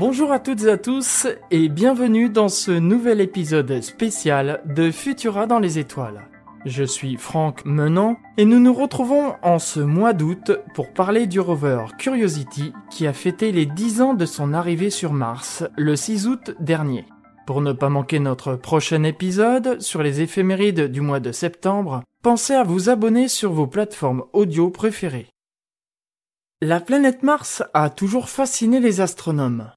Bonjour à toutes et à tous et bienvenue dans ce nouvel épisode spécial de Futura dans les étoiles. Je suis Franck Menant et nous nous retrouvons en ce mois d'août pour parler du rover Curiosity qui a fêté les 10 ans de son arrivée sur Mars le 6 août dernier. Pour ne pas manquer notre prochain épisode sur les éphémérides du mois de septembre, pensez à vous abonner sur vos plateformes audio préférées. La planète Mars a toujours fasciné les astronomes.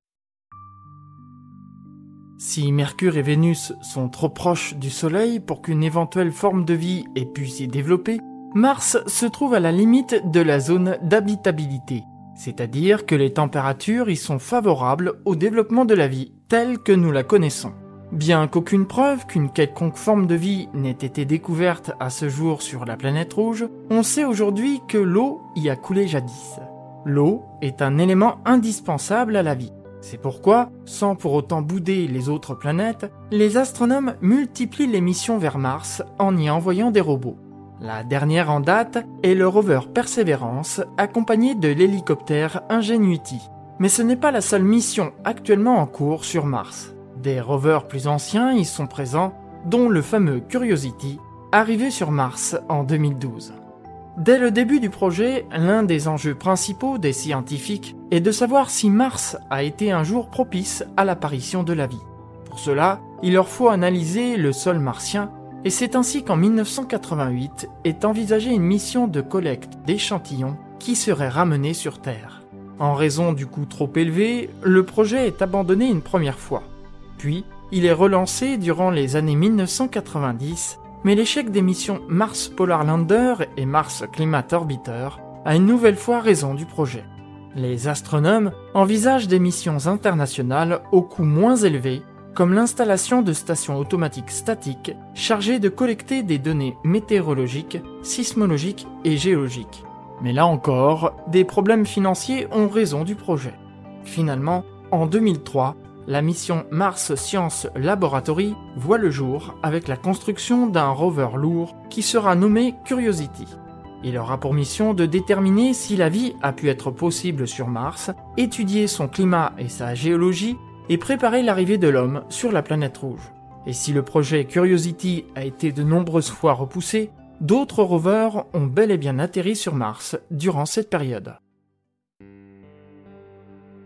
Si Mercure et Vénus sont trop proches du Soleil pour qu'une éventuelle forme de vie ait pu s'y développer, Mars se trouve à la limite de la zone d'habitabilité, c'est-à-dire que les températures y sont favorables au développement de la vie telle que nous la connaissons. Bien qu'aucune preuve qu'une quelconque forme de vie n'ait été découverte à ce jour sur la planète rouge, on sait aujourd'hui que l'eau y a coulé jadis. L'eau est un élément indispensable à la vie. C'est pourquoi, sans pour autant bouder les autres planètes, les astronomes multiplient les missions vers Mars en y envoyant des robots. La dernière en date est le rover Perseverance, accompagné de l'hélicoptère Ingenuity. Mais ce n'est pas la seule mission actuellement en cours sur Mars. Des rovers plus anciens y sont présents, dont le fameux Curiosity, arrivé sur Mars en 2012. Dès le début du projet, l'un des enjeux principaux des scientifiques est de savoir si Mars a été un jour propice à l'apparition de la vie. Pour cela, il leur faut analyser le sol martien et c'est ainsi qu'en 1988 est envisagée une mission de collecte d'échantillons qui serait ramenée sur Terre. En raison du coût trop élevé, le projet est abandonné une première fois. Puis, il est relancé durant les années 1990, mais l'échec des missions Mars Polar Lander et Mars Climate Orbiter a une nouvelle fois raison du projet. Les astronomes envisagent des missions internationales au coût moins élevé comme l'installation de stations automatiques statiques chargées de collecter des données météorologiques, sismologiques et géologiques. Mais là encore, des problèmes financiers ont raison du projet. Finalement, en 2003, la mission Mars Science Laboratory voit le jour avec la construction d'un rover lourd qui sera nommé Curiosity. Il aura pour mission de déterminer si la vie a pu être possible sur Mars, étudier son climat et sa géologie et préparer l'arrivée de l'homme sur la planète rouge. Et si le projet Curiosity a été de nombreuses fois repoussé, d'autres rovers ont bel et bien atterri sur Mars durant cette période.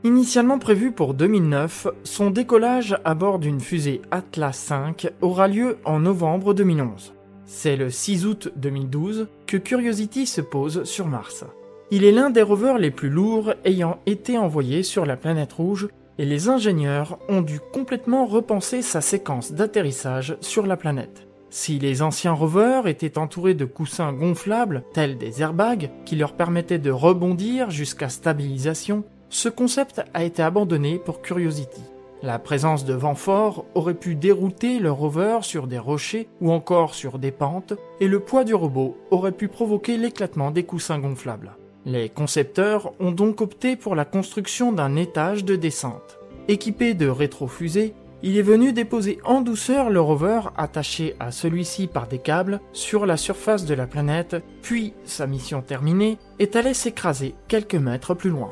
Initialement prévu pour 2009, son décollage à bord d'une fusée Atlas V aura lieu en novembre 2011. C'est le 6 août 2012 que Curiosity se pose sur Mars. Il est l'un des rovers les plus lourds ayant été envoyés sur la planète rouge et les ingénieurs ont dû complètement repenser sa séquence d'atterrissage sur la planète. Si les anciens rovers étaient entourés de coussins gonflables, tels des airbags, qui leur permettaient de rebondir jusqu'à stabilisation, ce concept a été abandonné pour Curiosity. La présence de vents forts aurait pu dérouter le rover sur des rochers ou encore sur des pentes, et le poids du robot aurait pu provoquer l'éclatement des coussins gonflables. Les concepteurs ont donc opté pour la construction d'un étage de descente. Équipé de rétrofusées, il est venu déposer en douceur le rover attaché à celui-ci par des câbles sur la surface de la planète, puis, sa mission terminée, est allé s'écraser quelques mètres plus loin.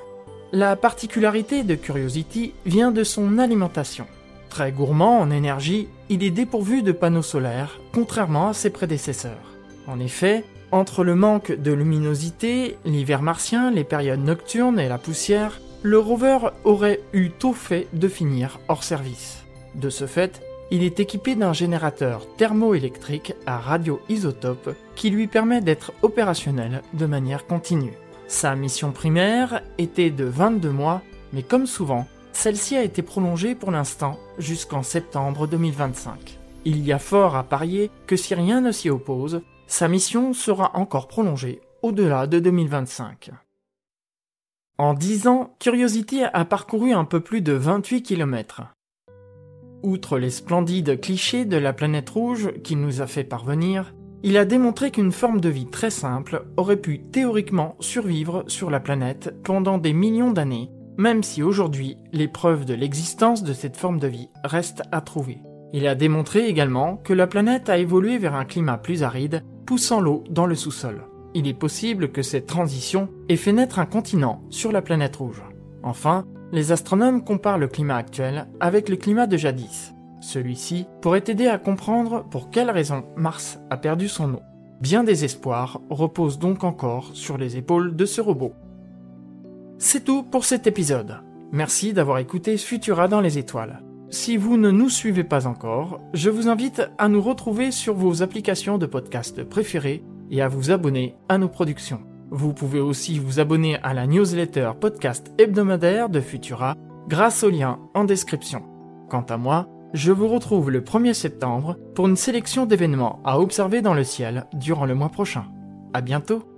La particularité de Curiosity vient de son alimentation. Très gourmand en énergie, il est dépourvu de panneaux solaires, contrairement à ses prédécesseurs. En effet, entre le manque de luminosité, l'hiver martien, les périodes nocturnes et la poussière, le rover aurait eu tôt fait de finir hors service. De ce fait, il est équipé d'un générateur thermoélectrique à radioisotope qui lui permet d'être opérationnel de manière continue. Sa mission primaire était de 22 mois, mais comme souvent, celle-ci a été prolongée pour l'instant jusqu'en septembre 2025. Il y a fort à parier que si rien ne s'y oppose, sa mission sera encore prolongée au-delà de 2025. En 10 ans, Curiosity a parcouru un peu plus de 28 km. Outre les splendides clichés de la planète rouge qu'il nous a fait parvenir, il a démontré qu'une forme de vie très simple aurait pu théoriquement survivre sur la planète pendant des millions d'années, même si aujourd'hui les preuves de l'existence de cette forme de vie restent à trouver. Il a démontré également que la planète a évolué vers un climat plus aride poussant l'eau dans le sous-sol. Il est possible que cette transition ait fait naître un continent sur la planète rouge. Enfin, Les astronomes comparent le climat actuel avec le climat de jadis. Celui-ci pourrait aider à comprendre pour quelles raisons Mars a perdu son eau. Bien des espoirs reposent donc encore sur les épaules de ce robot. C'est tout pour cet épisode. Merci d'avoir écouté Futura dans les étoiles. Si vous ne nous suivez pas encore, je vous invite à nous retrouver sur vos applications de podcast préférées et à vous abonner à nos productions. Vous pouvez aussi vous abonner à la newsletter podcast hebdomadaire de Futura grâce au lien en description. Quant à moi, je vous retrouve le 1er septembre pour une sélection d'événements à observer dans le ciel durant le mois prochain. À bientôt!